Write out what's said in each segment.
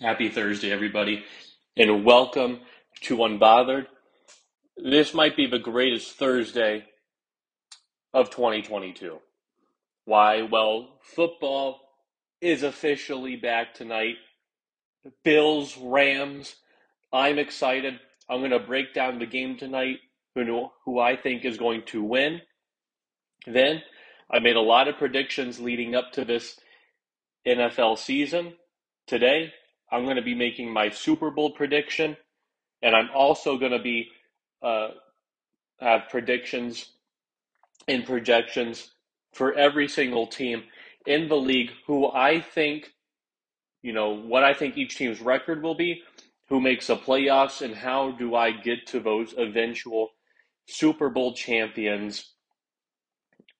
Happy Thursday, everybody, and welcome to Unbothered. This might be the greatest Thursday of 2022. Why? Well, football is officially back tonight. Bills, Rams. I'm excited. I'm going to break down the game tonight, who, who I think is going to win. Then, I made a lot of predictions leading up to this NFL season. Today, I'm going to be making my Super Bowl prediction, and I'm also going to be uh, have predictions and projections for every single team in the league who I think, you know, what I think each team's record will be, who makes the playoffs, and how do I get to those eventual Super Bowl champions.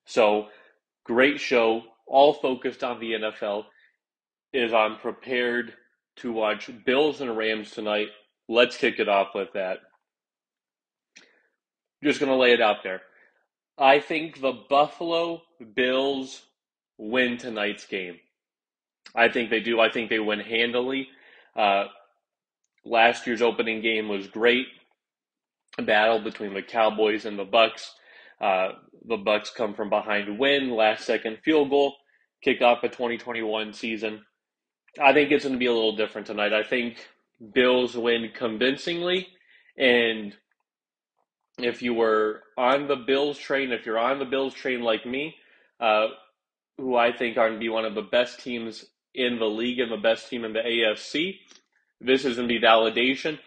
So, great show, all focused on the NFL. Is I'm prepared to watch Bills and Rams tonight. Let's kick it off with that. Just going to lay it out there. I think the Buffalo Bills win tonight's game. I think they do. I think they win handily. Uh, last year's opening game was great. A battle between the Cowboys and the Bucs. Uh, the Bucs come from behind, win last second field goal, kick off a 2021 season. I think it's going to be a little different tonight. I think Bills win convincingly. And if you were on the Bills train, if you're on the Bills train like me, uh, who I think are going to be one of the best teams in the league and the best team in the AFC, this is going to be validation.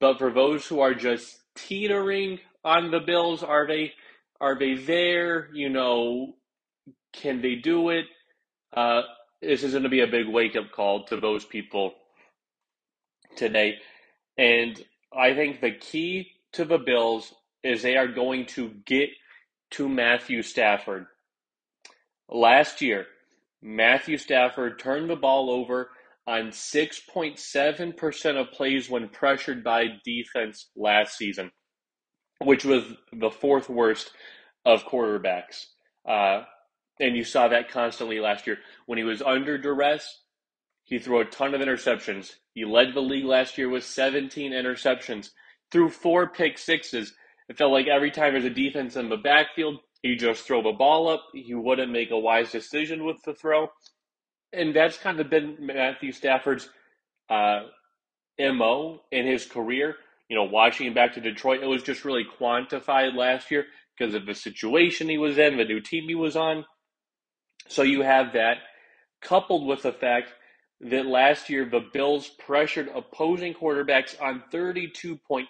But for those who are just teetering on the Bills, are they are they there? You know, can they do it? Uh, this is going to be a big wake up call to those people today. And I think the key to the Bills is they are going to get to Matthew Stafford. Last year, Matthew Stafford turned the ball over on 6.7% of plays when pressured by defense last season, which was the fourth worst of quarterbacks. Uh, and you saw that constantly last year. When he was under duress, he threw a ton of interceptions. He led the league last year with 17 interceptions, threw four pick sixes. It felt like every time there's a defense in the backfield, he just throw the ball up. He wouldn't make a wise decision with the throw. And that's kind of been Matthew Stafford's uh, MO in his career. You know, watching him back to Detroit, it was just really quantified last year because of the situation he was in, the new team he was on. So you have that coupled with the fact that last year the Bills pressured opposing quarterbacks on 32.8%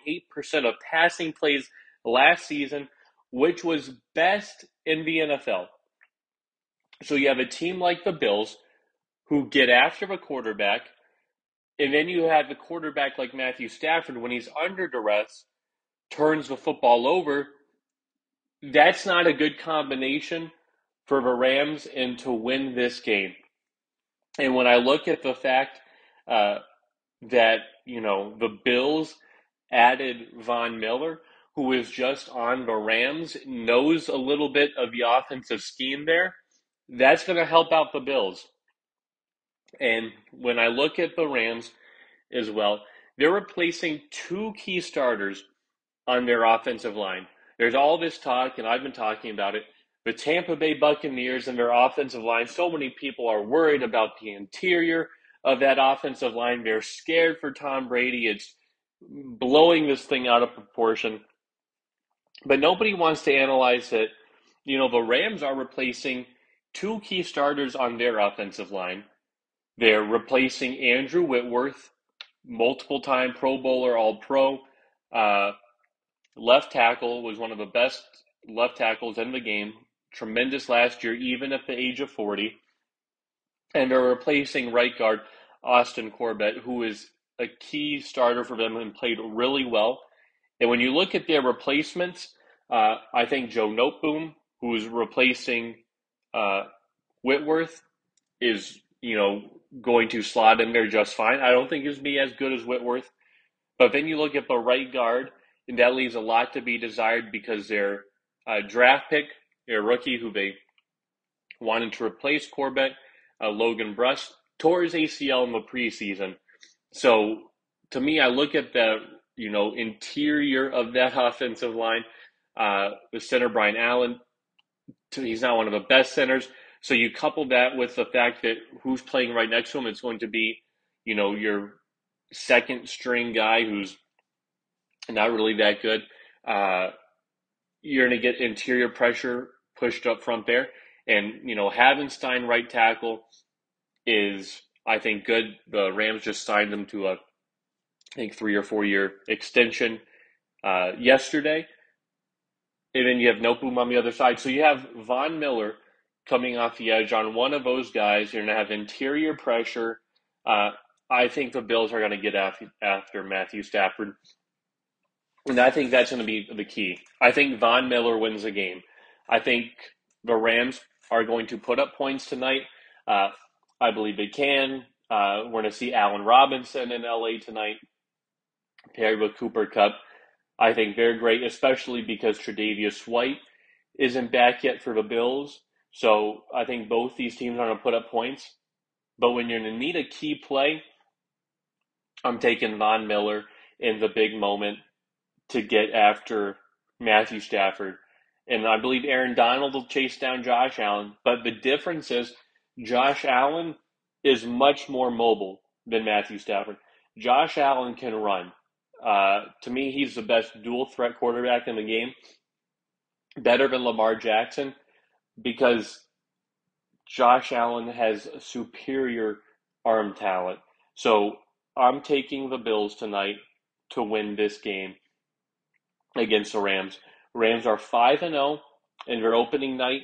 of passing plays last season, which was best in the NFL. So you have a team like the Bills who get after the quarterback, and then you have a quarterback like Matthew Stafford when he's under duress, turns the football over. That's not a good combination for the Rams and to win this game. And when I look at the fact uh, that, you know, the Bills added Von Miller, who is just on the Rams, knows a little bit of the offensive scheme there, that's going to help out the Bills. And when I look at the Rams as well, they're replacing two key starters on their offensive line. There's all this talk, and I've been talking about it the Tampa Bay Buccaneers and their offensive line, so many people are worried about the interior of that offensive line. They're scared for Tom Brady. It's blowing this thing out of proportion. But nobody wants to analyze it. You know, the Rams are replacing two key starters on their offensive line. They're replacing Andrew Whitworth, multiple time Pro Bowler, All Pro. Uh, left tackle was one of the best left tackles in the game tremendous last year, even at the age of 40. And they're replacing right guard Austin Corbett, who is a key starter for them and played really well. And when you look at their replacements, uh, I think Joe Noteboom, who is replacing uh, Whitworth, is you know going to slot in there just fine. I don't think he's be as good as Whitworth, but then you look at the right guard, and that leaves a lot to be desired because their uh, draft pick a rookie who they wanted to replace Corbett, uh, Logan Bruss tore his ACL in the preseason. So to me, I look at the you know interior of that offensive line. Uh, the center Brian Allen, he's not one of the best centers. So you couple that with the fact that who's playing right next to him, it's going to be, you know, your second string guy who's not really that good. Uh, you're going to get interior pressure pushed up front there. And, you know, Havenstein right tackle is, I think, good. The Rams just signed him to a, I think, three or four year extension uh, yesterday. And then you have Noteboom on the other side. So you have Von Miller coming off the edge on one of those guys. You're going to have interior pressure. Uh, I think the Bills are going to get after, after Matthew Stafford. And I think that's going to be the key. I think Von Miller wins the game. I think the Rams are going to put up points tonight. Uh, I believe they can. Uh, we're going to see Allen Robinson in LA tonight, paired with Cooper Kupp. I think they're great, especially because Tre'Davious White isn't back yet for the Bills. So I think both these teams are going to put up points. But when you're going to need a key play, I'm taking Von Miller in the big moment to get after Matthew Stafford. And I believe Aaron Donald will chase down Josh Allen. But the difference is Josh Allen is much more mobile than Matthew Stafford. Josh Allen can run. Uh, to me, he's the best dual threat quarterback in the game, better than Lamar Jackson, because Josh Allen has superior arm talent. So I'm taking the Bills tonight to win this game against the Rams. Rams are 5 and 0 in their opening night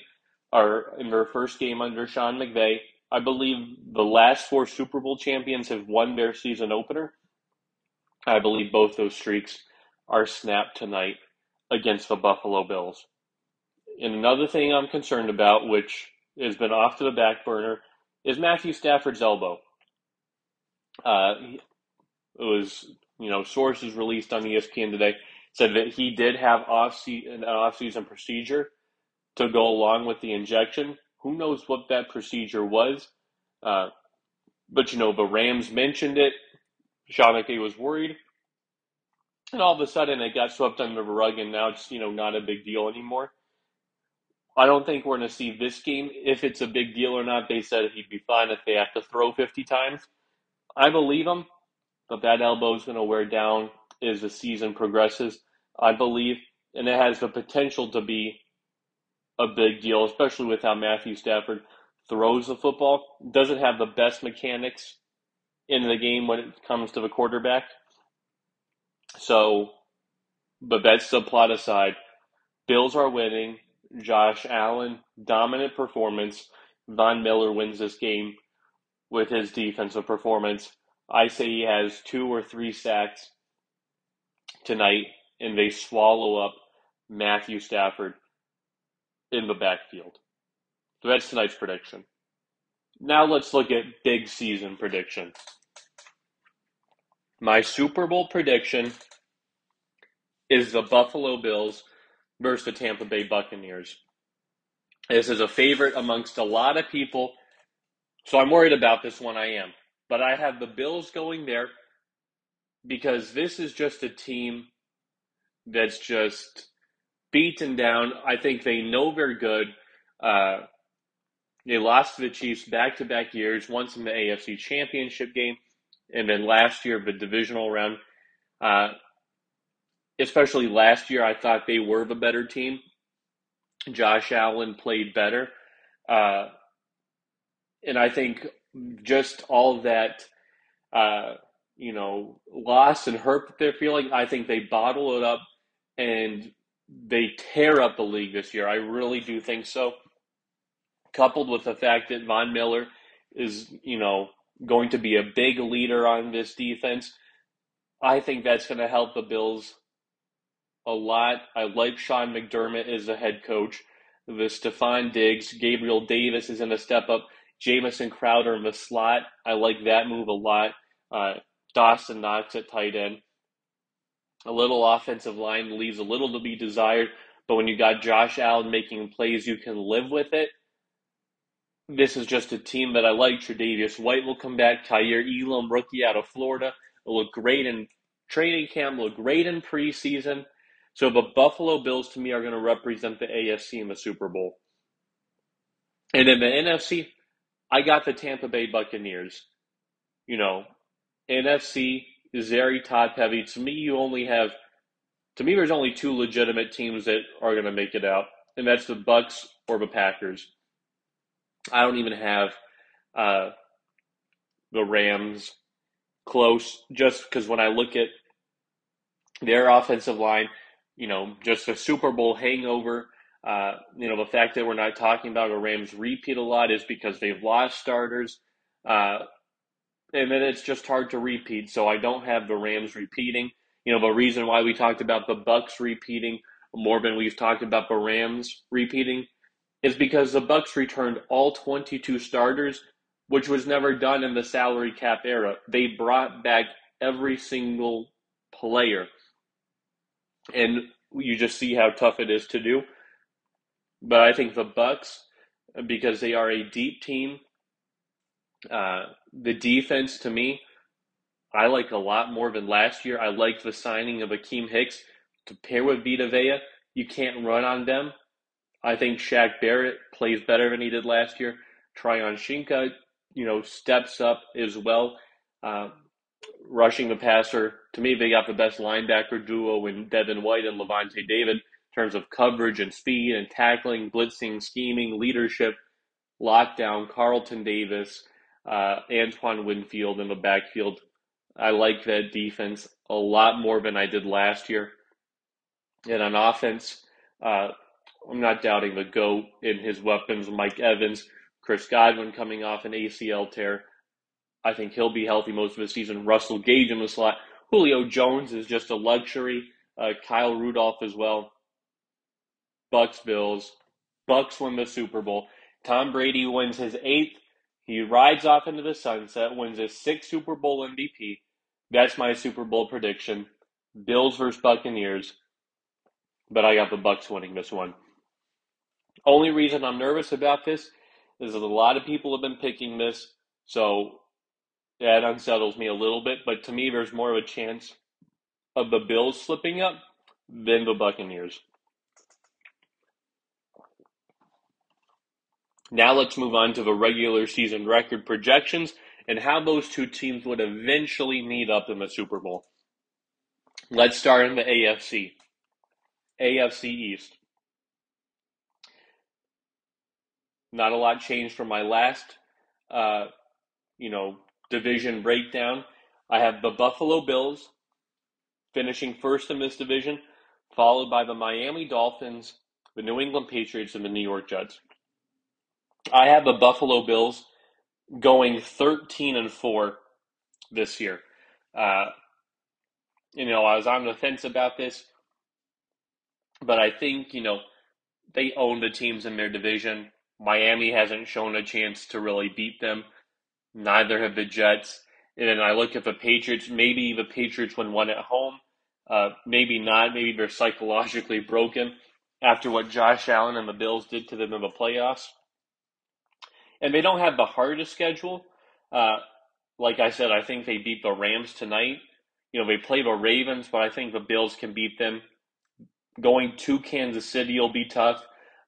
or in their first game under Sean McVay. I believe the last four Super Bowl champions have won their season opener. I believe both those streaks are snapped tonight against the Buffalo Bills. And another thing I'm concerned about, which has been off to the back burner, is Matthew Stafford's elbow. Uh, it was, you know, sources released on ESPN today said that he did have off an off-season procedure to go along with the injection. Who knows what that procedure was? Uh, but you know, the Rams mentioned it. Sean McVay was worried, and all of a sudden it got swept under the rug, and now it's you know not a big deal anymore. I don't think we're going to see this game if it's a big deal or not. They said he'd be fine if they have to throw 50 times. I believe him, but that elbow is going to wear down as the season progresses. I believe, and it has the potential to be a big deal, especially with how Matthew Stafford throws the football. Doesn't have the best mechanics in the game when it comes to the quarterback. So, but that's the plot aside. Bills are winning. Josh Allen, dominant performance. Von Miller wins this game with his defensive performance. I say he has two or three sacks tonight and they swallow up Matthew Stafford in the backfield. So that's tonight's prediction. Now let's look at big season prediction. My Super Bowl prediction is the Buffalo Bills versus the Tampa Bay Buccaneers. This is a favorite amongst a lot of people, so I'm worried about this one. I am. But I have the Bills going there because this is just a team that's just beaten down. I think they know they're good. Uh, they lost to the Chiefs back to back years, once in the AFC Championship game, and then last year the divisional round. Uh, especially last year, I thought they were the better team. Josh Allen played better. Uh, and I think just all that uh, you know, loss and hurt that they're feeling, I think they bottle it up and they tear up the league this year. I really do think so. Coupled with the fact that Von Miller is, you know, going to be a big leader on this defense, I think that's going to help the Bills a lot. I like Sean McDermott as a head coach. The Stefon Diggs, Gabriel Davis is in a step up. Jamison Crowder in the slot. I like that move a lot. Uh, Dawson Knox at tight end a little offensive line leaves a little to be desired. But when you got Josh Allen making plays, you can live with it. this is just a team that I like. Tre'Davious White will come back. Kaiir Elam, rookie out of Florida, will look great in training camp, look great in preseason. So the Buffalo Bills to me are going to represent the AFC in the Super Bowl. And in the NFC, I got the Tampa Bay Buccaneers. You know, NFC is very top heavy. To me, you only have to me there's only two legitimate teams that are going to make it out, and that's the Bucs or the Packers. I don't even have uh, the Rams close, just because when I look at their offensive line, you know, just a Super Bowl hangover. Uh, you know, the fact that we're not talking about the Rams repeat a lot is because they've lost starters. Uh, and then it's just hard to repeat. So I don't have the Rams repeating. You know, the reason why we talked about the Bucs repeating more than we've talked about the Rams repeating is because the Bucs returned all 22 starters, which was never done in the salary cap era. They brought back every single player. And you just see how tough it is to do. But I think the Bucs, because they are a deep team, uh, the defense to me, I like a lot more than last year. I like the signing of Akiem Hicks to pair with Vita Vea. You can't run on them. I think Shaq Barrett plays better than he did last year. Tryon Shoyinka, you know, steps up as well. Uh, rushing the passer, to me, they got the best linebacker duo in Devin White and Lavonte David in terms of coverage and speed and tackling, blitzing, scheming, leadership, lockdown. Carlton Davis, uh, Antoine Winfield in the backfield. I like that defense a lot more than I did last year. And on offense, uh, I'm not doubting the GOAT in his weapons, Mike Evans, Chris Godwin coming off an ACL tear. I think he'll be healthy most of the season. Russell Gage in the slot. Julio Jones is just a luxury. Uh, Kyle Rudolph as well. Bucs Bills. Bucs win the Super Bowl. Tom Brady wins his eighth. He rides off into the sunset, wins his sixth Super Bowl MVP. That's my Super Bowl prediction. Bills versus Buccaneers. But I got the Bucs winning this one. Only reason I'm nervous about this is that a lot of people have been picking this, so that unsettles me a little bit. But to me, there's more of a chance of the Bills slipping up than the Buccaneers. Now let's move on to the regular season record projections and how those two teams would eventually meet up in the Super Bowl. Let's start in the AFC. AFC East. Not a lot changed from my last, uh, you know, division breakdown. I have the Buffalo Bills finishing first in this division, followed by the Miami Dolphins, the New England Patriots, and the New York Jets. I have the Buffalo Bills going 13 and 4 this year. Uh, you know, I was on the fence about this, but I think, you know, they own the teams in their division. Miami hasn't shown a chance to really beat them. Neither have the Jets. And then I look at the Patriots. Maybe the Patriots win one at home. Uh, maybe not. Maybe they're psychologically broken after what Josh Allen and the Bills did to them in the playoffs. And they don't have the hardest schedule. Uh, like I said, I think they beat the Rams tonight. You know, they play the Ravens, but I think the Bills can beat them. Going to Kansas City will be tough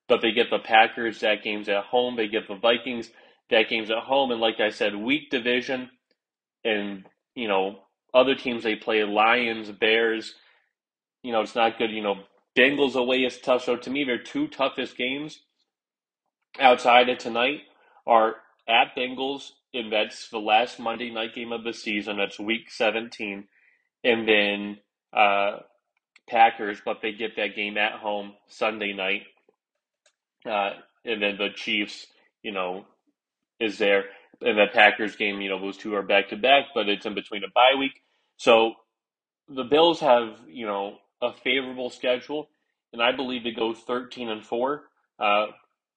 but they get the Packers. That game's at home. They get the Vikings. That game's at home. And like I said, weak division, and you know other teams they play Lions, Bears. You know it's not good. You know Bengals away is tough. So to me, their two toughest games outside of tonight are at Bengals, and that's the last Monday night game of the season. That's Week 17, and then uh, Packers, but they get that game at home Sunday night uh, and then the Chiefs, you know, is there. And the Packers game, you know, those two are back to back, but it's in between a bye week. So the Bills have, you know, a favorable schedule, and I believe they go 13 and 4. Uh,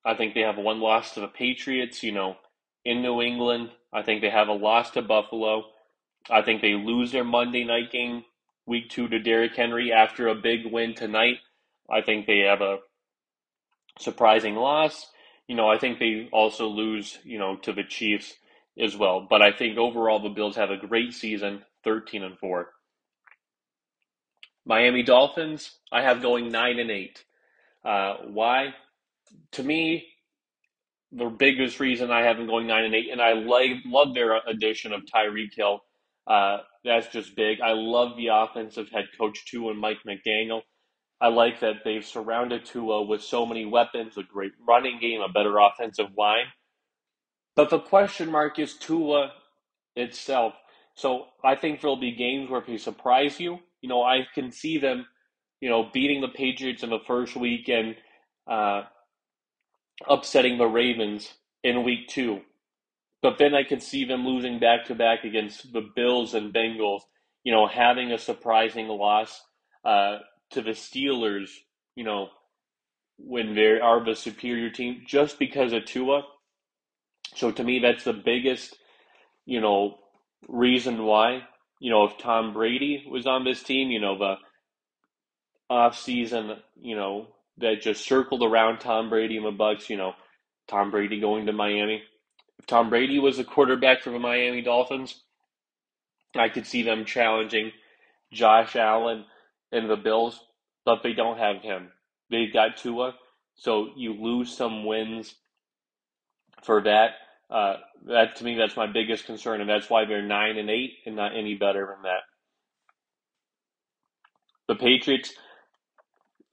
I think they have one loss to the Patriots, you know, in New England. I think they have a loss to Buffalo. I think they lose their Monday night game, week two, to Derrick Henry after a big win tonight. I think they have a surprising loss. you know, I think they also lose, you know, to the Chiefs as well. But I think overall the Bills have a great season, 13 and 4. Miami Dolphins, I have going 9 and 8. Uh, why? To me, the biggest reason I have them going 9 and 8, and I like, love their addition of Tyreek Hill. Uh, that's just big. I love the offensive head coach, too, and Mike McDaniel. I like that they've surrounded Tua with so many weapons, a great running game, a better offensive line. But the question mark is Tua itself. So I think there'll be games where if he surprise you, you know, I can see them, you know, beating the Patriots in the first week and uh, upsetting the Ravens in week two. But then I could see them losing back to back against the Bills and Bengals, you know, having a surprising loss. Uh, to the Steelers, you know, when they are the superior team, just because of Tua. So to me, that's the biggest, you know, reason why. You know, if Tom Brady was on this team, you know, the off season, you know, that just circled around Tom Brady and the Bucs. you know, Tom Brady going to Miami. If Tom Brady was a quarterback for the Miami Dolphins, I could see them challenging Josh Allen and the Bills, but they don't have him. They've got Tua, so you lose some wins for that. Uh, that to me, that's my biggest concern, and that's why they're nine and eight and not any better than that. The Patriots,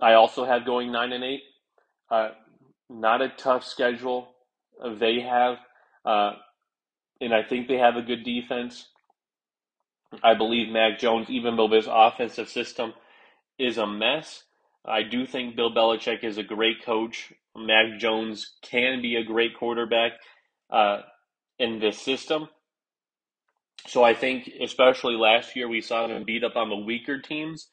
I also have going nine and eight. Uh, not a tough schedule they have, uh, and I think they have a good defense. I believe Mac Jones, even though this offensive system is a mess. I do think Bill Belichick is a great coach. Mac Jones can be a great quarterback uh, in this system. So I think, especially last year, we saw them beat up on the weaker teams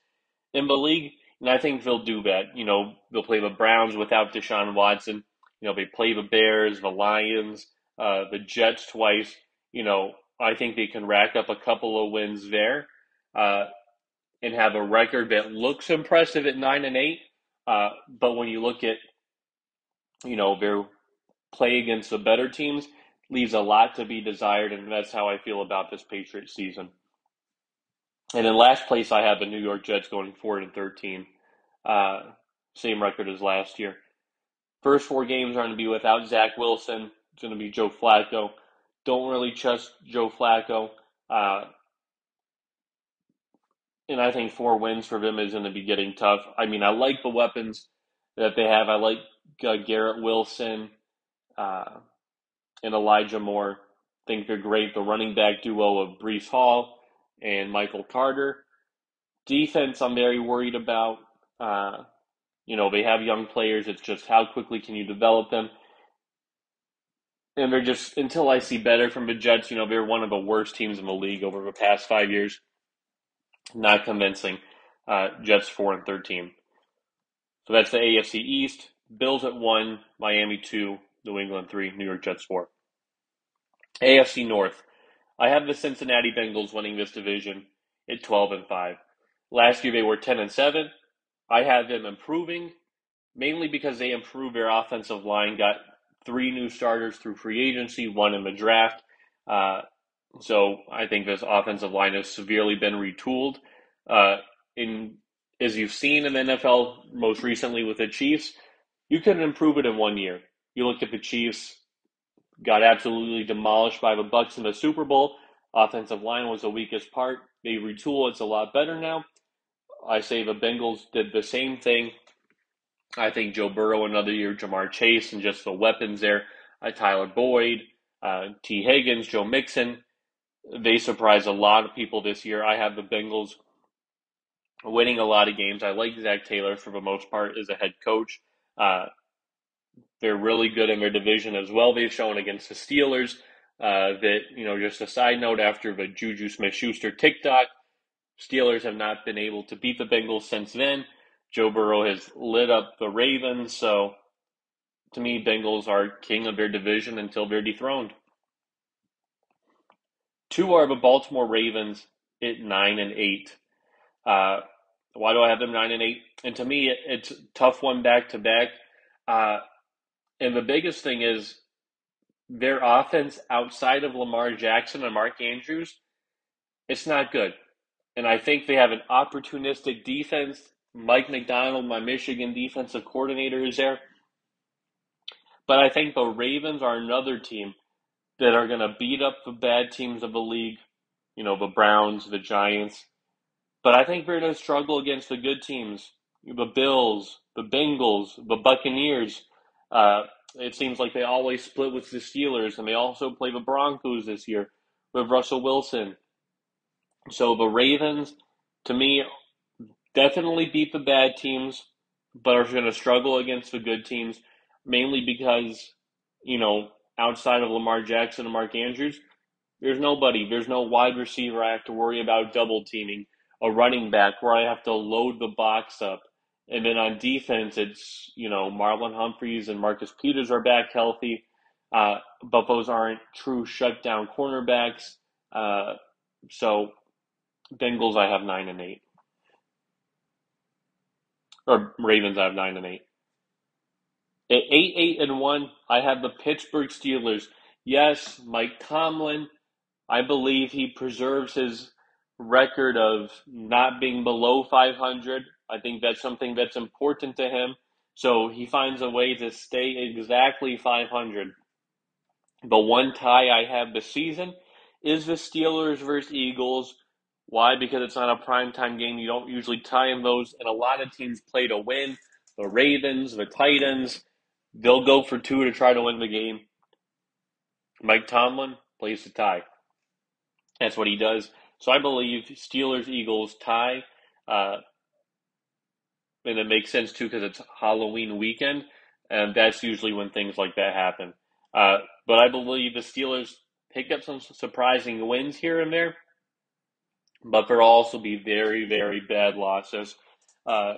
in the league, and I think they'll do that. You know, they'll play the Browns without Deshaun Watson. You know, they play the Bears, the Lions, uh, the Jets twice. You know, I think they can rack up a couple of wins there. Uh, and have a record that looks impressive at nine and eight. Uh, but when you look at, you know, their play against the better teams, leaves a lot to be desired, and that's how I feel about this Patriots season. And in last place, I have the New York Jets going four and thirteen, uh, same record as last year. First four games are going to be without Zach Wilson. It's going to be Joe Flacco. Don't really trust Joe Flacco. Uh, and I think four wins for them is going to be getting tough. I mean, I like the weapons that they have. I like uh, Garrett Wilson uh, and Elijah Moore. I think they're great. The running back duo of Breece Hall and Michael Carter. Defense, I'm very worried about. Uh, you know, they have young players. It's just how quickly can you develop them? And they're just, until I see better from the Jets, you know, they're one of the worst teams in the league over the past five years. Not convincing. Uh, Jets four and thirteen. So that's the AFC East. Bills at one, Miami two, New England three, New York Jets four. AFC North. I have the Cincinnati Bengals winning this division at twelve and five. Last year they were ten and seven. I have them improving, mainly because they improved their offensive line, got three new starters through free agency, one in the draft. Uh, so I think this offensive line has severely been retooled. Uh, in as you've seen in the NFL most recently with the Chiefs, you couldn't improve it in one year. You look at the Chiefs, got absolutely demolished by the Bucs in the Super Bowl. Offensive line was the weakest part. They retool; it's a lot better now. I say the Bengals did the same thing. I think Joe Burrow another year, Ja'Marr Chase, and just the weapons there. Uh, Tyler Boyd, uh, Tee Higgins, Joe Mixon they surprised a lot of people this year. I have the Bengals winning a lot of games. I like Zac Taylor for the most part as a head coach. Uh, they're really good in their division as well. They've shown against the Steelers uh, that, you know, just a side note after the Juju Smith Schuster TikTok, Steelers have not been able to beat the Bengals since then. Joe Burrow has lit up the Ravens. So to me, Bengals are king of their division until they're dethroned. Two are the Baltimore Ravens at nine and eight. Uh, why do I have them nine and eight? And to me, it, it's tough one back to back. And the biggest thing is their offense outside of Lamar Jackson and Mark Andrews, it's not good. And I think they have an opportunistic defense. Mike Macdonald, my Michigan defensive coordinator, is there. But I think the Ravens are another team that are going to beat up the bad teams of the league, you know, the Browns, the Giants. But I think they're going to struggle against the good teams, the Bills, the Bengals, the Buccaneers. Uh, it seems like they always split with the Steelers, and they also play the Broncos this year with Russell Wilson. So the Ravens, to me, definitely beat the bad teams, but are going to struggle against the good teams, mainly because, you know, outside of Lamar Jackson and Mark Andrews, there's nobody. There's no wide receiver I have to worry about double teaming, a running back where I have to load the box up. And then on defense, it's, you know, Marlon Humphreys and Marcus Peters are back healthy, uh, but those aren't true shutdown cornerbacks. Uh, so Bengals, I have nine and eight. Or Ravens, I have nine and eight. At eight, eight, and one, I have the Pittsburgh Steelers. Yes, Mike Tomlin. I believe he preserves his record of not being below 500. I think that's something that's important to him. So he finds a way to stay exactly 500. The one tie I have this season is the Steelers versus Eagles. Why? Because it's not a primetime game. You don't usually tie in those, and a lot of teams play to win. The Ravens, the Titans, They'll go for two to try to win the game. Mike Tomlin plays the tie. That's what he does. So I believe Steelers Eagles tie, uh, and it makes sense too because it's Halloween weekend, and that's usually when things like that happen. Uh, but I believe the Steelers pick up some surprising wins here and there, but there'll also be very very bad losses. Uh,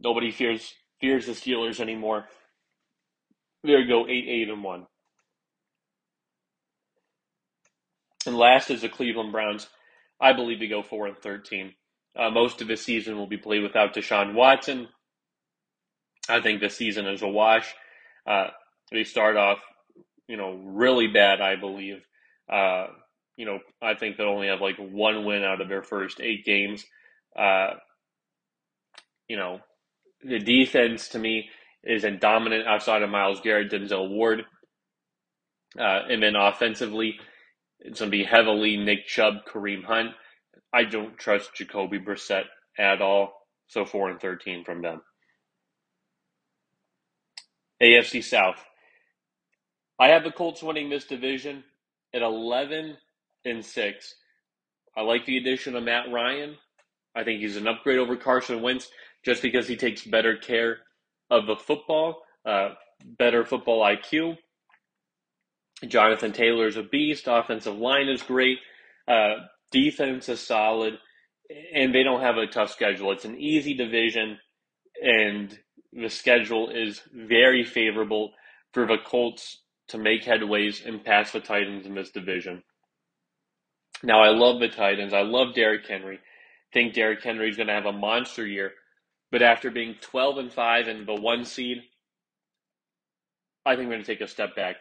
nobody fears fears the Steelers anymore. There you go, eight, eight, and one. And last is the Cleveland Browns. I believe they go four and thirteen. Uh, most of the season will be played without Deshaun Watson. I think the season is a wash. Uh, they start off, you know, really bad. I believe. Uh, you know, I think they'll only have like one win out of their first eight games. Uh, you know, the defense to me isn't dominant outside of Myles Garrett, Denzel Ward. Uh, and then offensively, it's going to be heavily Nick Chubb, Kareem Hunt. I don't trust Jacoby Brissett at all. So 4 and 13 from them. AFC South. I have the Colts winning this division at 11 and 6. I like the addition of Matt Ryan. I think he's an upgrade over Carson Wentz just because he takes better care of the football, uh, better football IQ. Jonathan Taylor is a beast. Offensive line is great. Uh, defense is solid. And they don't have a tough schedule. It's an easy division, and the schedule is very favorable for the Colts to make headways and pass the Titans in this division. Now, I love the Titans. I love Derrick Henry. think Derrick Henry is going to have a monster year. But after being 12 and 5 and the one seed, I think we're going to take a step back.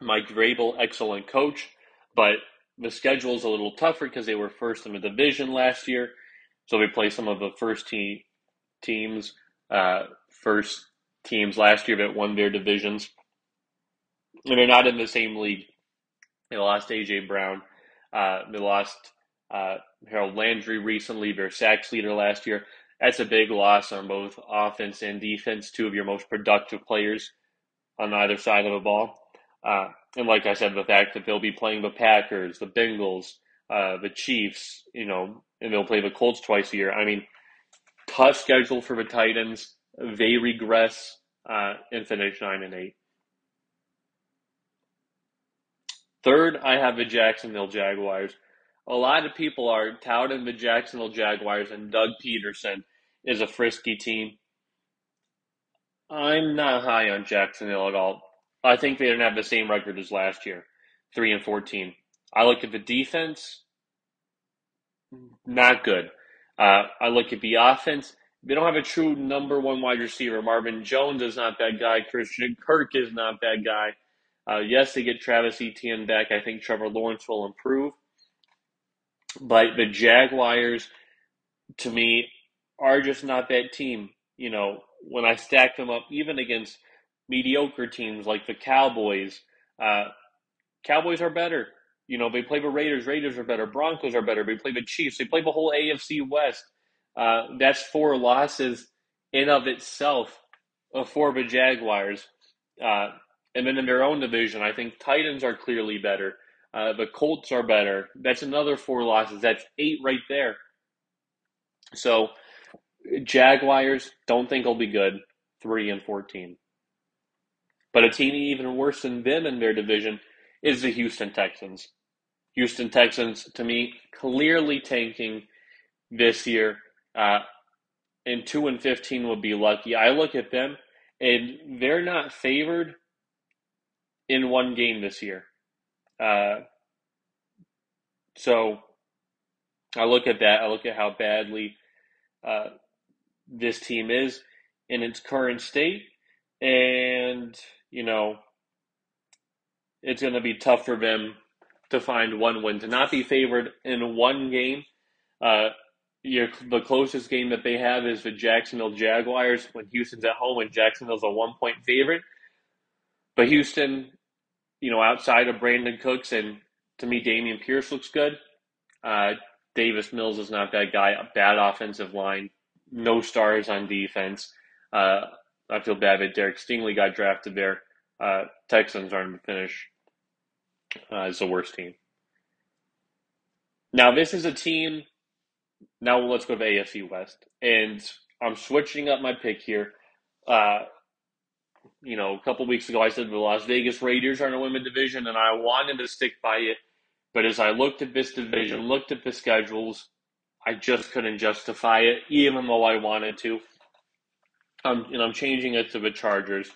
Mike Vrabel, excellent coach, but the schedule is a little tougher because they were first in the division last year. So they play some of the first team teams, uh, first teams last year that won their divisions. And they're not in the same league. They lost AJ Brown. Uh, they lost uh, Harold Landry recently, their sacks leader last year that's a big loss on both offense and defense, two of your most productive players on either side of the ball. And like I said, the fact that they'll be playing the Packers, the Bengals, uh, the Chiefs, you know, and they'll play the Colts twice a year. I mean, tough schedule for the Titans. They regress uh, and finish nine and eight. Third, I have the Jacksonville Jaguars a lot of people are touting the Jacksonville Jaguars and Doug Pederson is a frisky team. I'm not high on Jacksonville at all. I think they didn't have the same record as last year, three and fourteen. I look at the defense, not good. Uh, I look at the offense, they don't have a true number one wide receiver. Marvin Jones is not that guy. Christian Kirk is not that guy. Uh, yes, they get Travis Etienne back. I think Trevor Lawrence will improve. But the Jaguars, to me, are just not that team. You know, when I stack them up, even against mediocre teams like the Cowboys, uh, Cowboys are better. You know, they play the Raiders. Raiders are better. Broncos are better. They play the Chiefs. They play the whole AFC West. Uh, that's four losses in of itself for the Jaguars. Uh, and then in their own division, I think Titans are clearly better. Uh, the Colts are better. That's another four losses. That's eight right there. So, Jaguars don't think will be good. Three and fourteen. But a team even worse than them in their division is the Houston Texans. Houston Texans, to me, clearly tanking this year. Uh, and two and fifteen would be lucky. I look at them, and they're not favored in one game this year. Uh, so I look at that. I look at how badly uh, this team is in its current state, and you know it's going to be tough for them to find one win to not be favored in one game. Uh, the closest game that they have is the Jacksonville Jaguars when Houston's at home and Jacksonville's a one point favorite. But Houston you know, outside of Brandin Cooks and to me, Dameon Pierce looks good. Uh, Davis Mills is not that guy. A bad offensive line, no stars on defense. Uh, I feel bad that Derek Stingley got drafted there. Uh, Texans aren't going to finish uh, as the worst team. Now, this is a team. Now, let's go to AFC West. And I'm switching up my pick here. Uh, you know, a couple weeks ago, I said the Las Vegas Raiders are in a women division, and I wanted to stick by it. But as I looked at this division, looked at the schedules, I just couldn't justify it, even though I wanted to. And I'm changing it to the Chargers.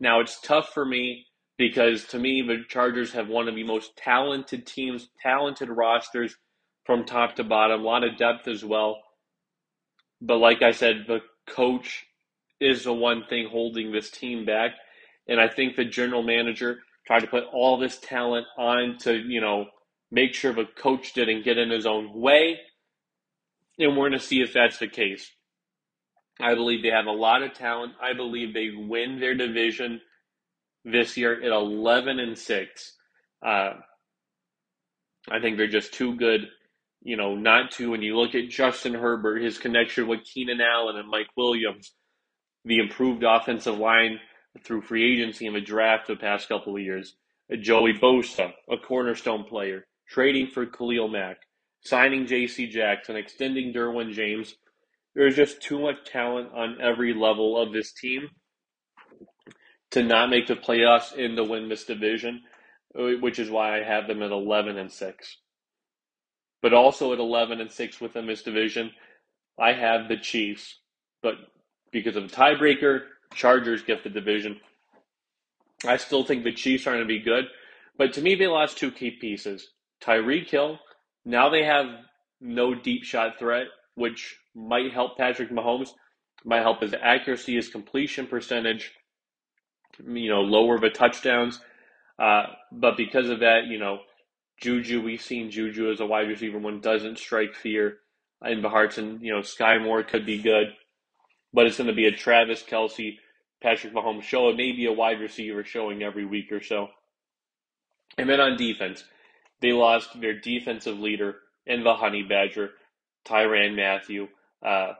Now it's tough for me because to me the Chargers have one of the most talented teams, talented rosters from top to bottom, a lot of depth as well. But like I said, the coach is the one thing holding this team back. And I think the general manager tried to put all this talent on to, you know, make sure the coach didn't get in his own way. And we're going to see if that's the case. I believe they have a lot of talent. I believe they win their division this year at 11 and 6. Uh, I think they're just too good, you know, not to. When you look at Justin Herbert, his connection with Keenan Allen and Mike Williams, the improved offensive line through free agency and the draft the past couple of years. Joey Bosa, a cornerstone player, trading for Khalil Mack, signing J.C. Jackson, extending Derwin James. There's just too much talent on every level of this team to not make the playoffs and to win this division, which is why I have them at 11 and 6. But also at 11 and 6 within this division, I have the Chiefs. But because of a tiebreaker. Chargers get the division. I still think the Chiefs are going to be good, but to me, they lost two key pieces. Tyreek Hill. Now they have no deep shot threat, which might help Patrick Mahomes. Might help his accuracy, his completion percentage. You know, lower the touchdowns. Uh, but because of that, you know, Juju, we've seen Juju as a wide receiver one doesn't strike fear in the hearts, and you know, Skyy Moore could be good but it's going to be a Travis Kelce, Patrick Mahomes show. It may be a wide receiver showing every week or so. And then on defense, they lost their defensive leader in the Honey Badger, Tyrann Mathieu. Uh,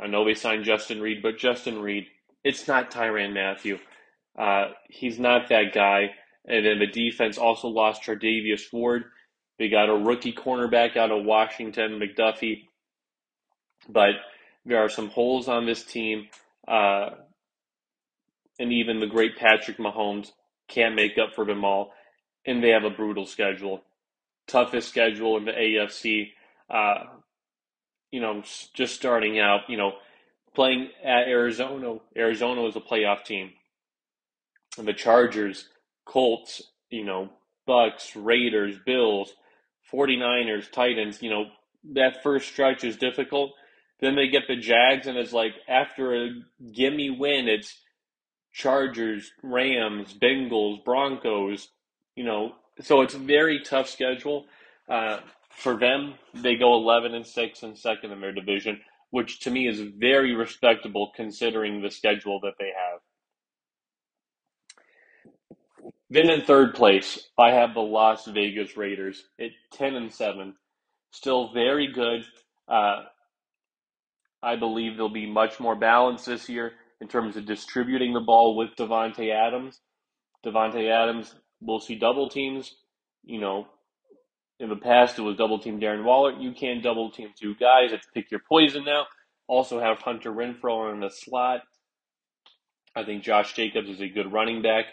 I know they signed Justin Reid, but Justin Reid, it's not Tyrann Mathieu. Uh, he's not that guy. And then the defense also lost Charvarius Ward. They got a rookie cornerback out of Washington, McDuffie. But there are some holes on this team, uh, and even the great Patrick Mahomes can't make up for them all. And they have a brutal schedule, toughest schedule in the AFC. Uh, you know, just starting out, you know, playing at Arizona. Arizona was a playoff team. And the Chargers, Colts, you know, Bucs, Raiders, Bills, 49ers, Titans, you know, that first stretch is difficult Then they get the Jags, and it's like after a gimme win, it's Chargers, Rams, Bengals, Broncos. You know, so it's very tough schedule. Uh, for them, they go 11 and 6 and second in their division, which to me is very respectable considering the schedule that they have. Then in third place, I have the Las Vegas Raiders at 10 and 7. Still very good. Uh, I believe they'll be much more balanced this year in terms of distributing the ball with Davante Adams. Davante Adams will see double teams. You know, in the past it was double team Darren Waller. You can double team two guys. It's pick your poison now. Also have Hunter Renfrow in the slot. I think Josh Jacobs is a good running back.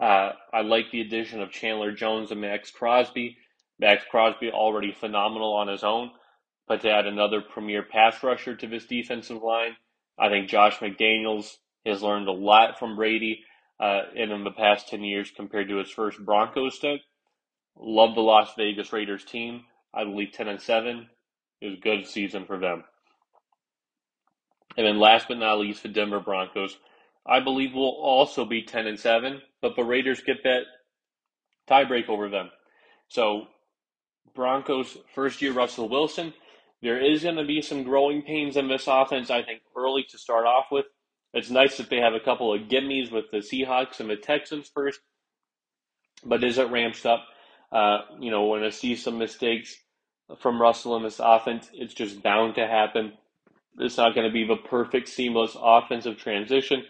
Uh, I like the addition of Chandler Jones and Maxx Crosby. Maxx Crosby already phenomenal on his own, but to add another premier pass rusher to this defensive line, I think Josh McDaniels has learned a lot from Brady uh, in the past 10 years compared to his first Broncos stint. Love the Las Vegas Raiders team. I believe 10 and 7 is a good season for them. And then last but not least, the Denver Broncos. I believe will also be 10 and 7, but the Raiders get that tiebreak over them. So, Broncos first year Russell Wilson. There is going to be some growing pains in this offense, I think, early to start off with. It's nice that they have a couple of gimmies with the Seahawks and the Texans first, but as it ramps up, uh, you know, when I see some mistakes from Russell in this offense, it's just bound to happen. It's not going to be the perfect, seamless offensive transition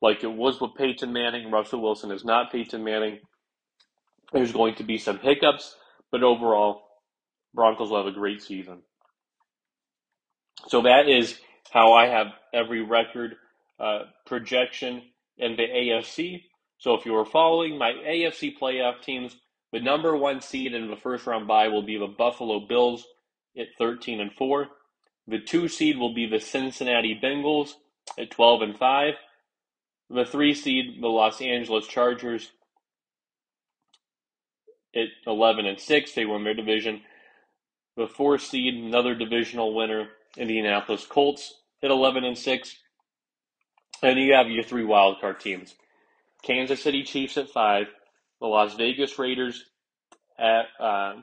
like it was with Peyton Manning. Russell Wilson is not Peyton Manning. There's going to be some hiccups, but overall, Broncos will have a great season. So that is how I have every record uh, projection in the AFC. So if you were following my AFC playoff teams, the number one seed in the first round bye will be the Buffalo Bills at 13 and 4. The two seed will be the Cincinnati Bengals at 12 and 5. The three seed, the Los Angeles Chargers, at 11 and 6, they won their division. The four seed, another divisional winner, Indianapolis Colts at 11 and 6. And you have your three wildcard teams Kansas City Chiefs at 5, the Las Vegas Raiders at uh,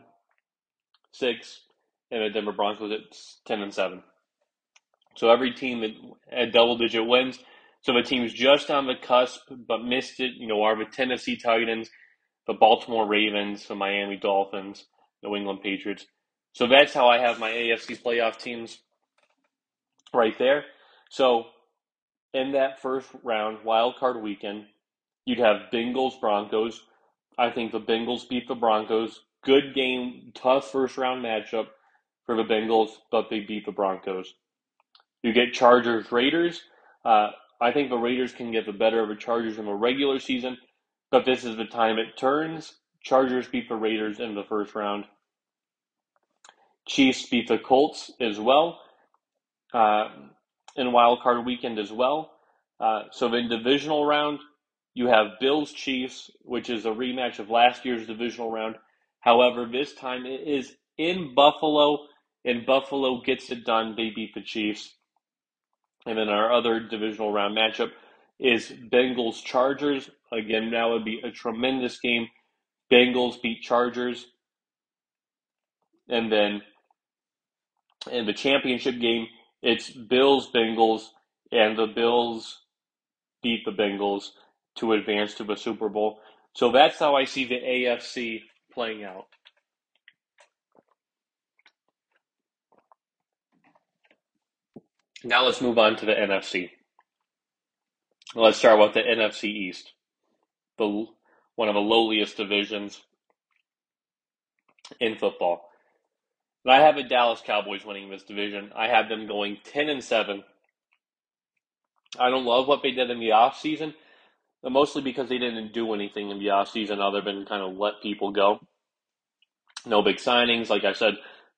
6, and the Denver Broncos at 10 and 7. So every team that had double digit wins so the team's just on the cusp, but missed it. You know, are the Tennessee Titans, the Baltimore Ravens, the Miami Dolphins, New England Patriots. So that's how I have my AFC playoff teams right there. So in that first round, wild card weekend, you'd have Bengals Broncos. I think the Bengals beat the Broncos. Good game, tough first round matchup for the Bengals, but they beat the Broncos. You get Chargers Raiders. Uh, I think the Raiders can get the better of the Chargers in the regular season, but this is the time it turns. Chargers beat the Raiders in the first round. Chiefs beat the Colts as well uh, in wild card weekend as well. Uh, so in divisional round, you have Bills Chiefs, which is a rematch of last year's divisional round. However, this time it is in Buffalo, and Buffalo gets it done. They beat the Chiefs. And then our other divisional round matchup is Bengals Chargers. Again, that would be a tremendous game. Bengals beat Chargers. And then in the championship game, it's Bills Bengals, and the Bills beat the Bengals to advance to the Super Bowl. So that's how I see the AFC playing out. Now let's move on to the NFC. Let's start with the NFC East, the one of the lowliest divisions in football. And I have the Dallas Cowboys winning this division. I have them going 10 and 7. I don't love what they did in the offseason, mostly because they didn't do anything in the offseason other than kind of let people go. No big signings. Like I said,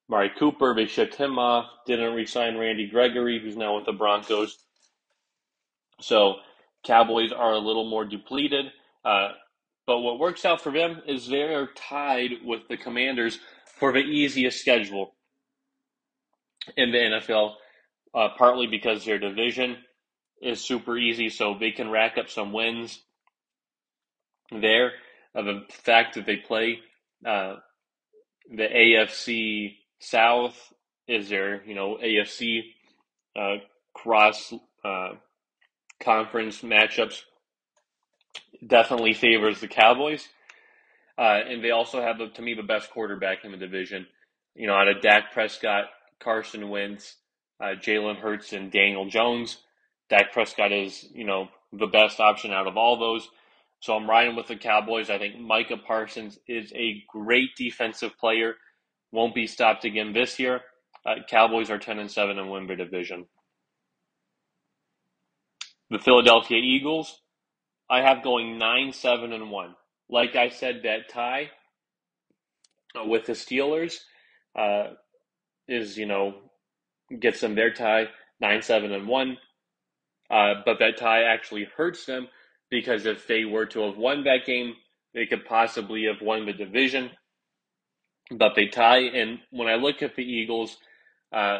Mari Cooper, they shipped him off. Didn't resign Randy Gregory, who's now with the Broncos. So Cowboys are a little more depleted. Uh, but what works out for them is they are tied with the Commanders for the easiest schedule in the NFL. uh, partly because their division is super easy, so they can rack up some wins there. Uh, the fact that they play uh, the AFC South is their, you know, AFC uh, cross uh, conference matchups definitely favors the Cowboys. Uh, and they also have, to me, the best quarterback in the division. You know, out of Dak Prescott, Carson Wentz, uh, Jalen Hurts, and Daniel Jones. Dak Prescott is, you know, the best option out of all those. So I'm riding with the Cowboys. I think Micah Parsons is a great defensive player. Won't be stopped again this year. Uh, Cowboys are 10 and 7 and win their division. The Philadelphia Eagles, I have going 9 7 and 1. Like I said, that tie uh, with the Steelers uh, is, you know, gets them their tie 9 7 and 1. Uh, but that tie actually hurts them because if they were to have won that game, they could possibly have won the division. But they tie. And when I look at the Eagles, uh,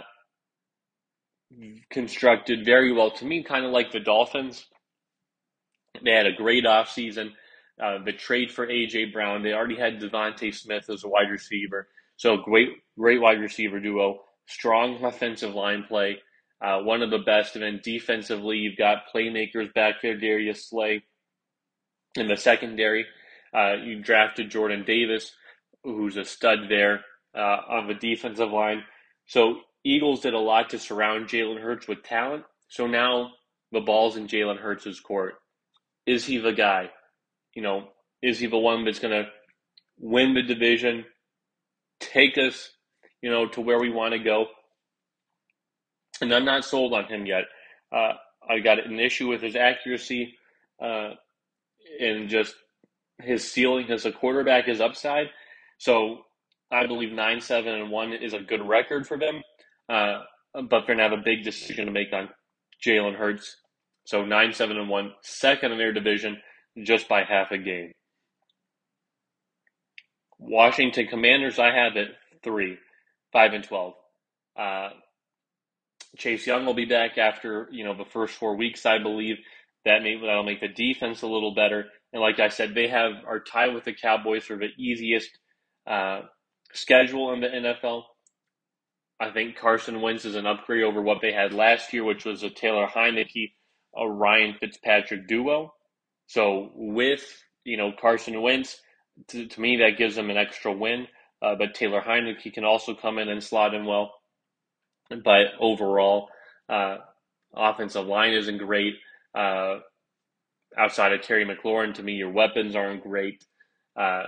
constructed very well to me, kind of like the Dolphins. They had a great offseason. Uh, the trade for AJ Brown, they already had DeVonta Smith as a wide receiver. So great, great wide receiver duo. Strong offensive line play uh, one of the best. And then defensively, you've got playmakers back there, Darius Slay. In the secondary, uh, you drafted Jordan Davis, who's a stud there uh, on the defensive line. So Eagles did a lot to surround Jalen Hurts with talent. So now the ball's in Jalen Hurts' court. Is he the guy? You know, is he the one that's going to win the division, take us, you know, to where we want to go? And I'm not sold on him yet. Uh, I got an issue with his accuracy uh, and just his ceiling as a quarterback, his upside. So I believe nine, seven, and one is a good record for them. Uh, but they're gonna have a big decision to make on Jalen Hurts. So nine, seven, and one, second in their division, just by half a game. Washington Commanders, I have it three, five, and twelve. Uh, Chase Young will be back after you know the first four weeks, I believe. That may that'll make the defense a little better. And like I said, they have are tied with the Cowboys for the easiest uh, schedule in the NFL. I think Carson Wentz is an upgrade over what they had last year, which was a Taylor Heinicke, a Ryan Fitzpatrick duo. So with you know Carson Wentz, to, to me that gives them an extra win. Uh, but Taylor Heinicke can also come in and slot in well. But overall, uh, offensive line isn't great. Uh, outside of Terry McLaurin, to me, your weapons aren't great. Uh,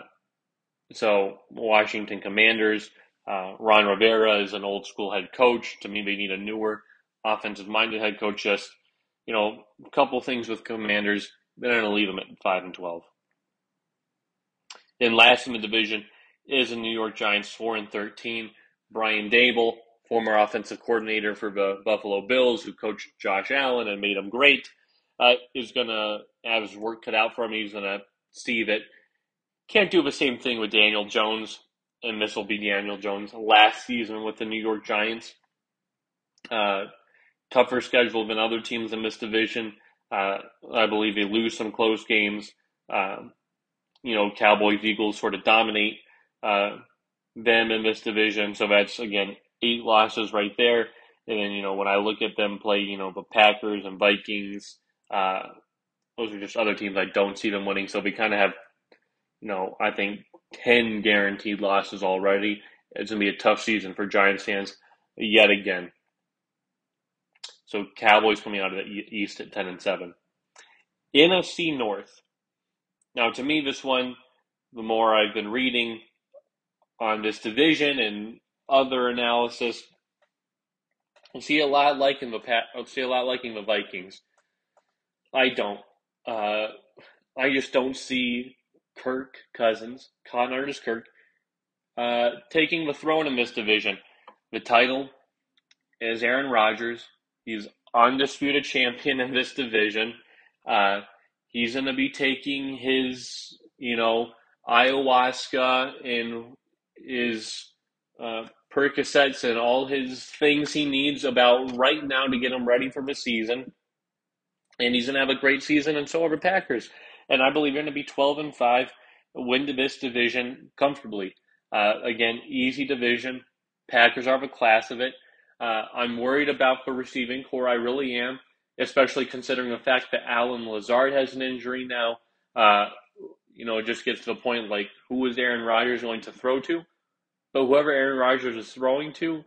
so Washington Commanders, uh, Ron Rivera is an old school head coach. To me, they need a newer offensive minded head coach. Just you know, a couple things with Commanders. They're going to leave them at five and twelve. And last in the division is the New York Giants, four and thirteen. Brian Daboll former offensive coordinator for the Buffalo Bills, who coached Josh Allen and made him great, uh, is going to have his work cut out for him. He's going to see that can't do the same thing with Daniel Jones, and this will be Daniel Jones last season with the New York Giants. Uh, tougher schedule than other teams in this division. Uh, I believe they lose some close games. Um, you know, Cowboys, Eagles sort of dominate uh, them in this division. So that's again eight losses right there. And then, you know, when I look at them play, you know, the Packers and Vikings, uh, those are just other teams I don't see them winning. So we kind of have, you know, I think 10 guaranteed losses already. It's going to be a tough season for Giants fans yet again. So Cowboys coming out of the East at 10 and 7. NFC North. Now, to me, this one, the more I've been reading on this division and other analysis, I see a lot liking the Pat. I see a lot liking the Vikings. I don't. Uh, I just don't see Kirk Cousins, Con Artist Kirk, uh, taking the throne in this division. The title is Aaron Rodgers. He's undisputed champion in this division. Uh, he's going to be taking his, you know, ayahuasca and his uh, Percocets and all his things he needs about right now to get him ready for the season. And he's going to have a great season, and so are the Packers. And I believe they're going to be 12 and 5, win this division comfortably. Uh, again, easy division. Packers are the class of it. Uh, I'm worried about the receiving corps. I really am, especially considering the fact that Allen Lazard has an injury now. Uh, you know, it just gets to the point like, who is Aaron Rodgers going to throw to? But whoever Aaron Rodgers is throwing to,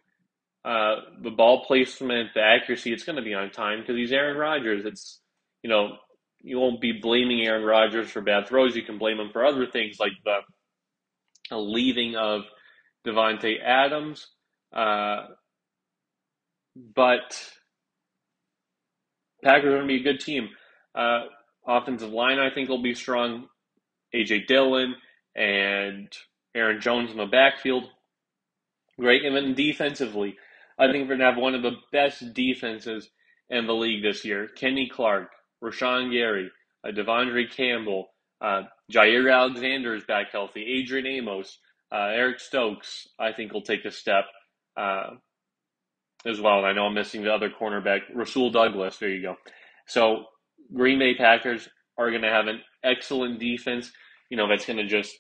uh, the ball placement, the accuracy, it's going to be on time because he's Aaron Rodgers. It's, you know, you won't be blaming Aaron Rodgers for bad throws. You can blame him for other things like the leaving of Davante Adams. Uh, but Packers are going to be a good team. Uh, offensive line, I think, will be strong. AJ Dillon and Aaron Jones in the backfield. Great. And then defensively, I think we're going to have one of the best defenses in the league this year. Kenny Clark, Rashan Gary, uh, De'Vondre Campbell, uh, Jaire Alexander is back healthy, Adrian Amos, uh, Eric Stokes, I think will take a step uh, as well. And I know I'm missing the other cornerback, Rasul Douglas. There you go. So Green Bay Packers are going to have an excellent defense. You know, that's going to just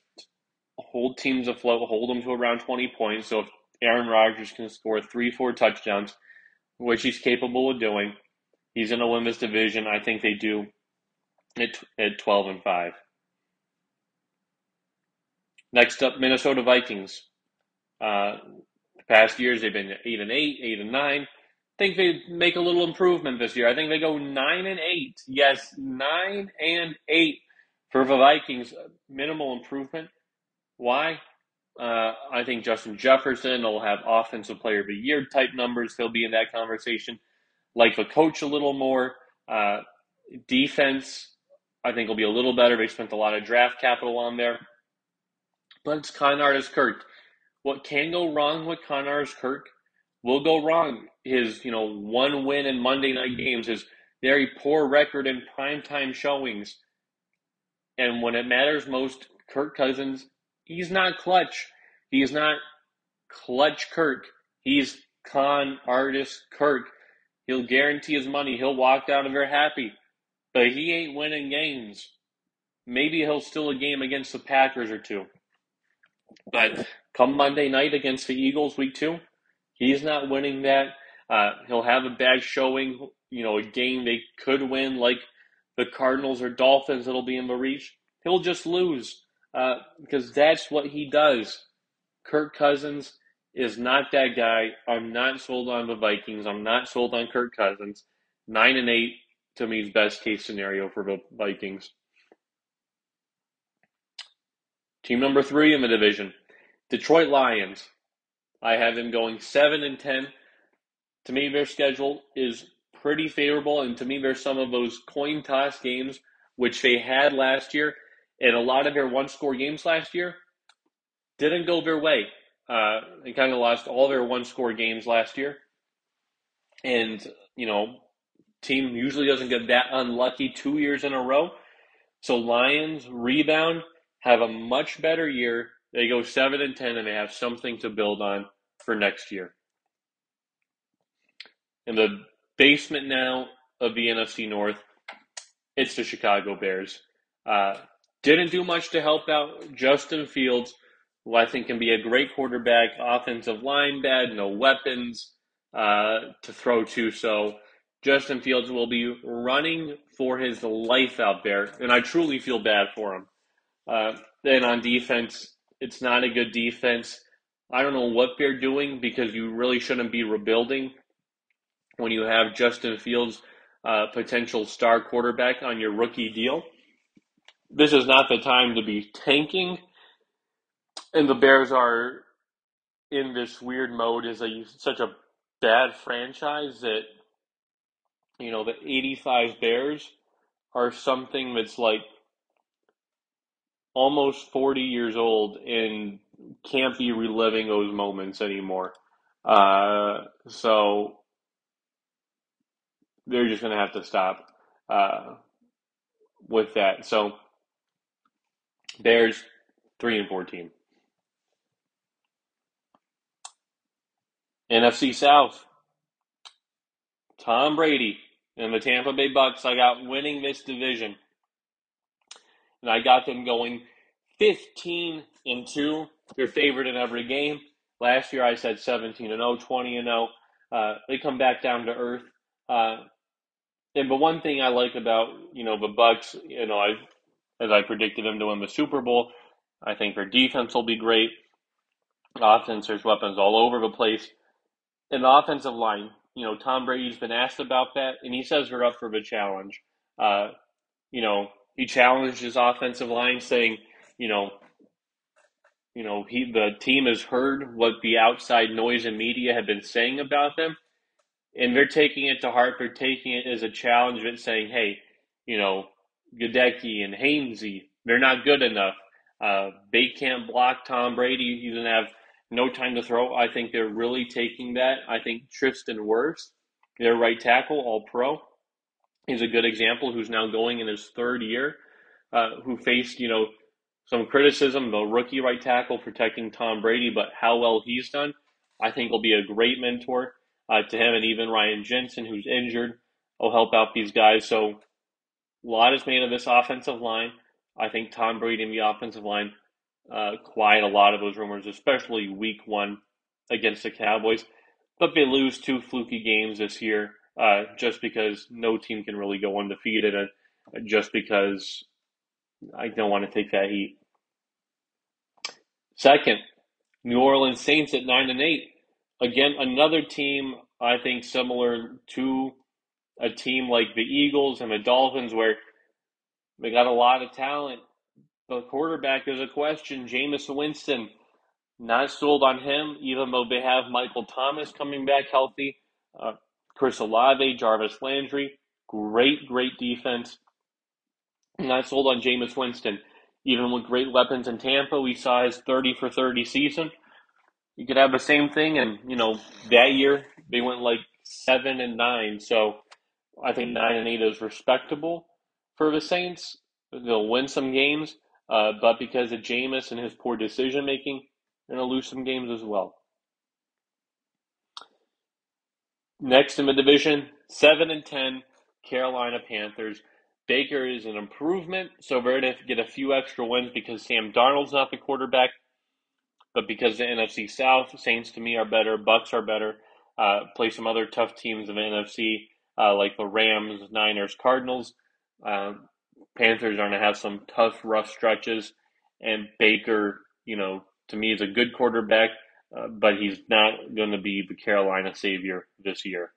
hold teams afloat, hold them to around 20 points. So if Aaron Rodgers can score three, four touchdowns, which he's capable of doing, he's going to win this division. I think they do at, at 12 and 5. Next up, Minnesota Vikings. Uh, the past years they've been eight and eight, eight and nine. I think they make a little improvement this year. I think they go nine and eight. Yes, nine and eight for the Vikings. Minimal improvement. Why? Uh, I think Justin Jefferson will have offensive player of the year type numbers. He'll be in that conversation. Like the coach a little more. Uh, defense, I think will be a little better. They spent a lot of draft capital on there. But it's Con Artist Kirk. What can go wrong with Con Artist Kirk will go wrong. His, you know, one win in Monday night games, his very poor record in primetime showings. And when it matters most, Kirk Cousins, he's not clutch. He's not clutch Kirk. He's con artist Kirk. He'll guarantee his money. He'll walk out of there happy. But he ain't winning games. Maybe he'll steal a game against the Packers or two. But come Monday night against the Eagles, week two, he's not winning that. Uh, he'll have a bad showing, you know, a game they could win, like the Cardinals or Dolphins that'll be in the reach. He'll just lose uh, because that's what he does. Kirk Cousins is not that guy. I'm not sold on the Vikings. I'm not sold on Kirk Cousins. Nine and eight to me is best case scenario for the Vikings. Team number three in the division, Detroit Lions. I have them going seven and ten. To me, their schedule is pretty favorable, and to me, there's some of those coin toss games which they had last year, and a lot of their one-score games last year didn't go their way. Uh, they kind of lost all their one-score games last year, and you know, team usually doesn't get that unlucky two years in a row. So Lions rebound have a much better year. They go seven and ten, and they have something to build on for next year. In the basement now of the NFC North, it's the Chicago Bears. Uh, didn't do much to help out Justin Fields, who I think can be a great quarterback. Offensive line bad, no weapons uh, to throw to. So Justin Fields will be running for his life out there, and I truly feel bad for him. Uh, then on defense, it's not a good defense. I don't know what they're doing because you really shouldn't be rebuilding when you have Justin Fields, uh, potential star quarterback, on your rookie deal. This is not the time to be tanking, and the Bears are in this weird mode as a such a bad franchise that you know the 85 Bears are something that's like almost 40 years old and can't be reliving those moments anymore. Uh, so they're just going to have to stop uh, with that. So Bears, 3 and 14. NFC South. Tom Brady and the Tampa Bay Bucs. I got winning this division. And I got them going 15 and 2. They're favored in every game. Last year I said 17 and 0, 20 and 0. Uh, they come back down to earth. Uh, and but one thing I like about you know the Bucs, you know, I as I predicted them to win the Super Bowl, I think their defense will be great. Offense, there's weapons all over the place. And the offensive line, you know, Tom Brady's been asked about that, and he says they're up for the challenge. Uh, you know, he challenged his offensive line, saying, you know, you know, he the team has heard what the outside noise and media have been saying about them, and they're taking it to heart. They're taking it as a challenge and saying, hey, you know, Goedeke and Hainsey, they're not good enough. Uh, they can't block Tom Brady. He doesn't have no time to throw. I think they're really taking that. I think Tristan Wirfs, their right tackle, all pro, he's a good example who's now going in his third year, uh, who faced, you know, some criticism, the rookie right tackle protecting Tom Brady, but how well he's done, I think will be a great mentor uh, to him, and even Ryan Jensen, who's injured, will help out these guys. So a lot is made of this offensive line. I think Tom Brady and the offensive line uh, quiet a lot of those rumors, especially week one against the Cowboys. But they lose two fluky games this year uh, just because no team can really go undefeated, and just because I don't want to take that heat. Second, New Orleans Saints at nine and eight. Again, another team I think similar to a team like the Eagles and the Dolphins, where they got a lot of talent. The quarterback is a question. Jameis Winston, not sold on him, even though they have Michael Thomas coming back healthy. Uh, Chris Olave, Jarvis Landry, great, great defense. Not sold on Jameis Winston. Even with great weapons in Tampa, we saw his 30 for 30 season you could have the same thing. And you know, that year they went like seven and nine. So I think nine and eight is respectable for the Saints. They'll win some games, uh, but because of Jameis and his poor decision making, they're going to lose some games as well. Next in the division, seven and ten, Carolina Panthers. Baker is an improvement, so they're going to get a few extra wins because Sam Darnold's not the quarterback. But because the NFC South, Saints to me are better, Bucs are better. Uh, play some other tough teams in the NFC, uh, like the Rams, Niners, Cardinals. Uh, Panthers are going to have some tough, rough stretches. And Baker, you know, to me is a good quarterback, uh, but he's not going to be the Carolina savior this year.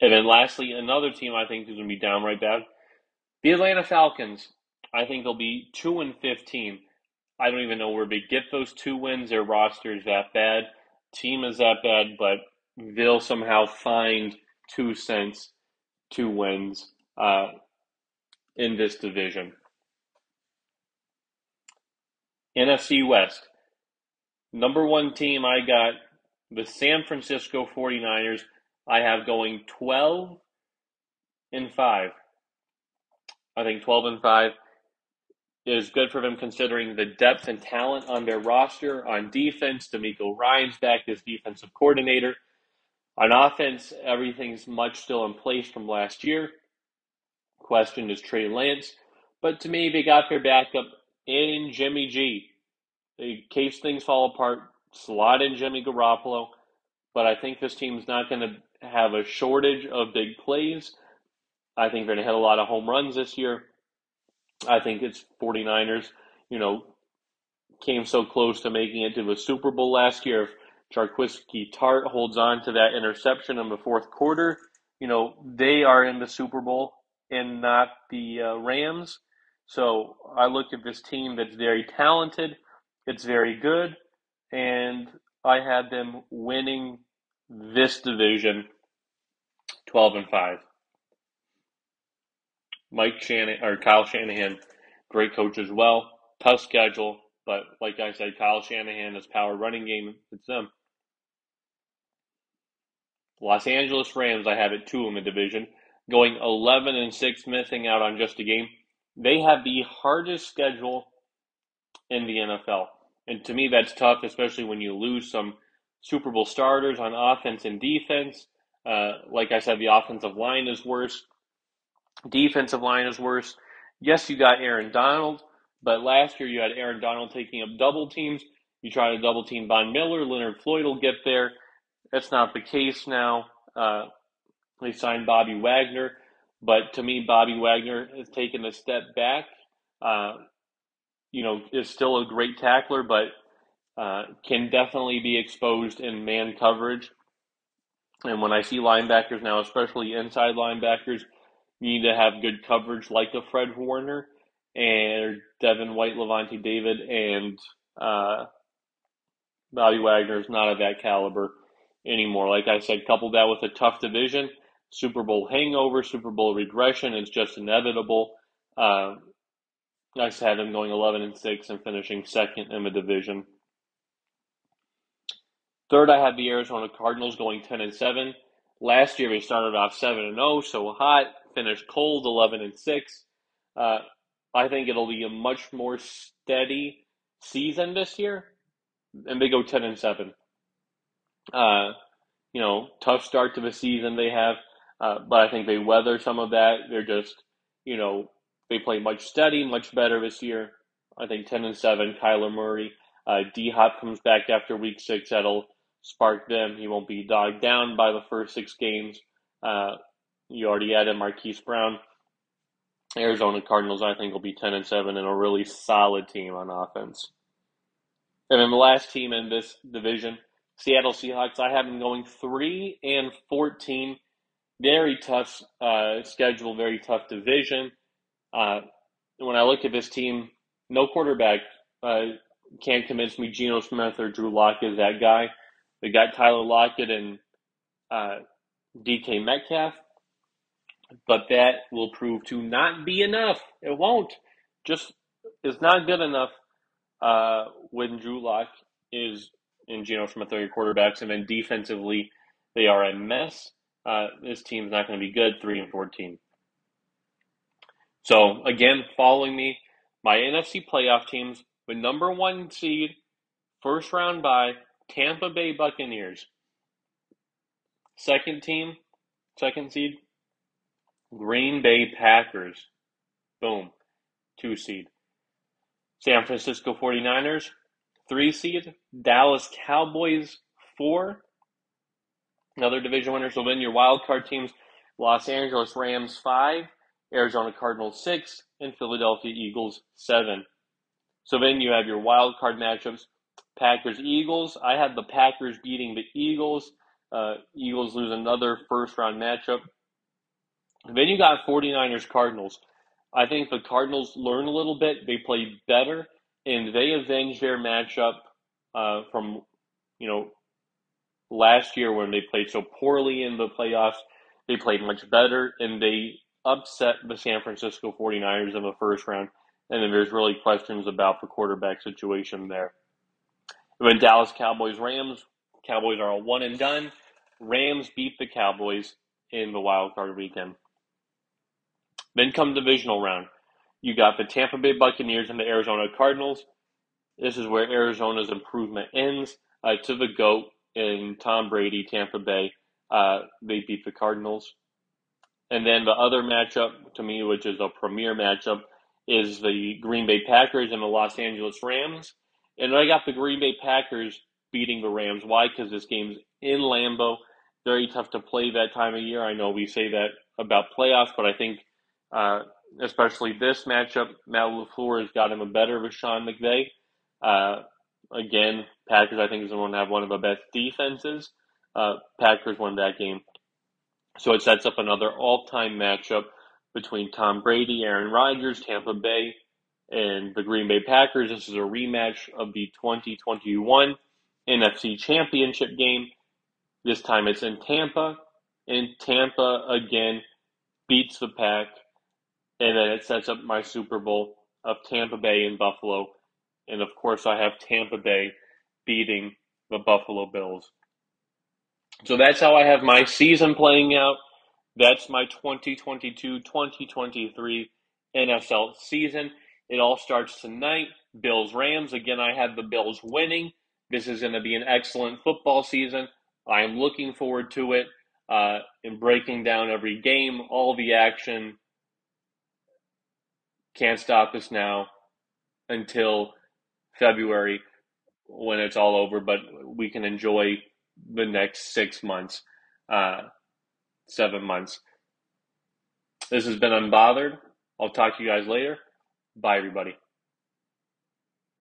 And then lastly, another team I think is going to be downright bad. The Atlanta Falcons. I think they'll be 2 and 15. I don't even know where they get those two wins. Their roster is that bad, team is that bad, but they'll somehow find two cents, two wins uh, in this division. NFC West. Number one team, I got the San Francisco 49ers. I have going 12 and 5. I think 12 and 5 is good for them considering the depth and talent on their roster. On defense, DeMeco Ryans back as defensive coordinator. On offense, everything's much still in place from last year. Question is Trey Lance. But to me, they got their backup in Jimmy G. In case things fall apart, slot in Jimmy Garoppolo. But I think this team's not going to have a shortage of big plays. I think they're going to hit a lot of home runs this year. I think it's 49ers, you know, came so close to making it to the Super Bowl last year. If Jaquiski Tartt holds on to that interception in the fourth quarter, you know, they are in the Super Bowl and not the uh, Rams. So I look at this team that's very talented, it's very good, and I had them winning this division 12 and 5. Mike Shanahan or Kyle Shanahan, great coach as well. Tough schedule, but like I said, Kyle Shanahan is power running game. It's them. Los Angeles Rams, I have it two in the division, going 11 and six, missing out on just a game. They have the hardest schedule in the NFL, and to me, that's tough, especially when you lose some Super Bowl starters on offense and defense. Uh, like I said, the offensive line is worse. Defensive line is worse. Yes, you got Aaron Donald, but last year you had Aaron Donald taking up double teams. You try to double team Von Miller, Leonard Floyd will get there. That's not the case now. Uh, they signed Bobby Wagner, but to me, Bobby Wagner has taken a step back. Uh, you know, is still a great tackler, but uh, can definitely be exposed in man coverage. And when I see linebackers now, especially inside linebackers, you need to have good coverage like a Fred Warner and Devin White, Lavonte David, and uh, Bobby Wagner is not of that caliber anymore. Like I said, couple that with a tough division, Super Bowl hangover, Super Bowl regression is just inevitable. Uh, I just had them going 11 and 6 and finishing second in the division. Third, I have the Arizona Cardinals going 10 and 7. Last year they started off 7 and 0, so hot, finished cold 11 and 6. Uh, I think it'll be a much more steady season this year, and they go 10 and 7. Uh, you know, tough start to the season they have, uh, but I think they weather some of that. They're just, you know, they play much steady, much better this year. I think 10 and 7, Kyler Murray. Uh, D Hop comes back after week six. That'll spark them. He won't be dogged down by the first six games. Uh, you already added Marquise Brown. Arizona Cardinals, I think, will be 10 and 7 and a really solid team on offense. And then the last team in this division, Seattle Seahawks, I have them going 3 and 14. Very tough uh, schedule, very tough division. Uh, when I look at this team, no quarterback uh, can't convince me Geno Smith or Drew Lock is that guy. They got Tyler Lockett and uh, DK Metcalf, but that will prove to not be enough. It won't. Just it's not good enough uh, when Drew Lock is in Geno Smith are your quarterbacks, and then defensively they are a mess. Uh, this team's not going to be good. Three and fourteen. So again, following me, my NFC playoff teams, the number one seed, first round bye Tampa Bay Buccaneers. Second team, second seed, Green Bay Packers. Boom. Two seed. San Francisco 49ers, three seed. Dallas Cowboys, four. Another division winner. So then your wild card teams, Los Angeles Rams, five. Arizona Cardinals six, and Philadelphia Eagles seven. So then you have your wild card matchups. Packers Eagles. I had the Packers beating the Eagles. Uh, Eagles lose another first round matchup. then you got 49ers Cardinals. I think the Cardinals learn a little bit. They play better, and they avenge their matchup uh, from, you know, last year when they played so poorly in the playoffs. They played much better, and they upset the San Francisco 49ers in the first round, and then there's really questions about the quarterback situation there. When Dallas Cowboys Rams, Cowboys are a one and done. Rams beat the Cowboys in the wild card weekend. Then come divisional round. You got the Tampa Bay Buccaneers and the Arizona Cardinals. This is where Arizona's improvement ends. Uh, to the GOAT in Tom Brady, Tampa Bay. Uh, they beat the Cardinals. And then the other matchup to me, which is a premier matchup, is the Green Bay Packers and the Los Angeles Rams. And I got the Green Bay Packers beating the Rams. Why? Because this game's in Lambeau. Very tough to play that time of year. I know we say that about playoffs, but I think, uh, especially this matchup, Matt LaFleur has got him a better a Sean McVay. Uh, again, Packers, I think, is going to have one of the best defenses. Uh, Packers won that game so it sets up another all-time matchup between Tom Brady, Aaron Rodgers, Tampa Bay, and the Green Bay Packers. This is a rematch of the 2021 NFC Championship game. This time it's in Tampa, and Tampa again beats the Pack, and then it sets up my Super Bowl of Tampa Bay and Buffalo. And of course, I have Tampa Bay beating the Buffalo Bills. So that's how I have my season playing out. That's my 2022 2023 NFL season. It all starts tonight. Bills Rams. Again, I had the Bills winning. This is going to be an excellent football season. I am looking forward to it uh, and breaking down every game, all the action. Can't stop us now until February when it's all over, but we can enjoy the next six months, uh, seven months. This has been Unbothered. I'll talk to you guys later. Bye, everybody.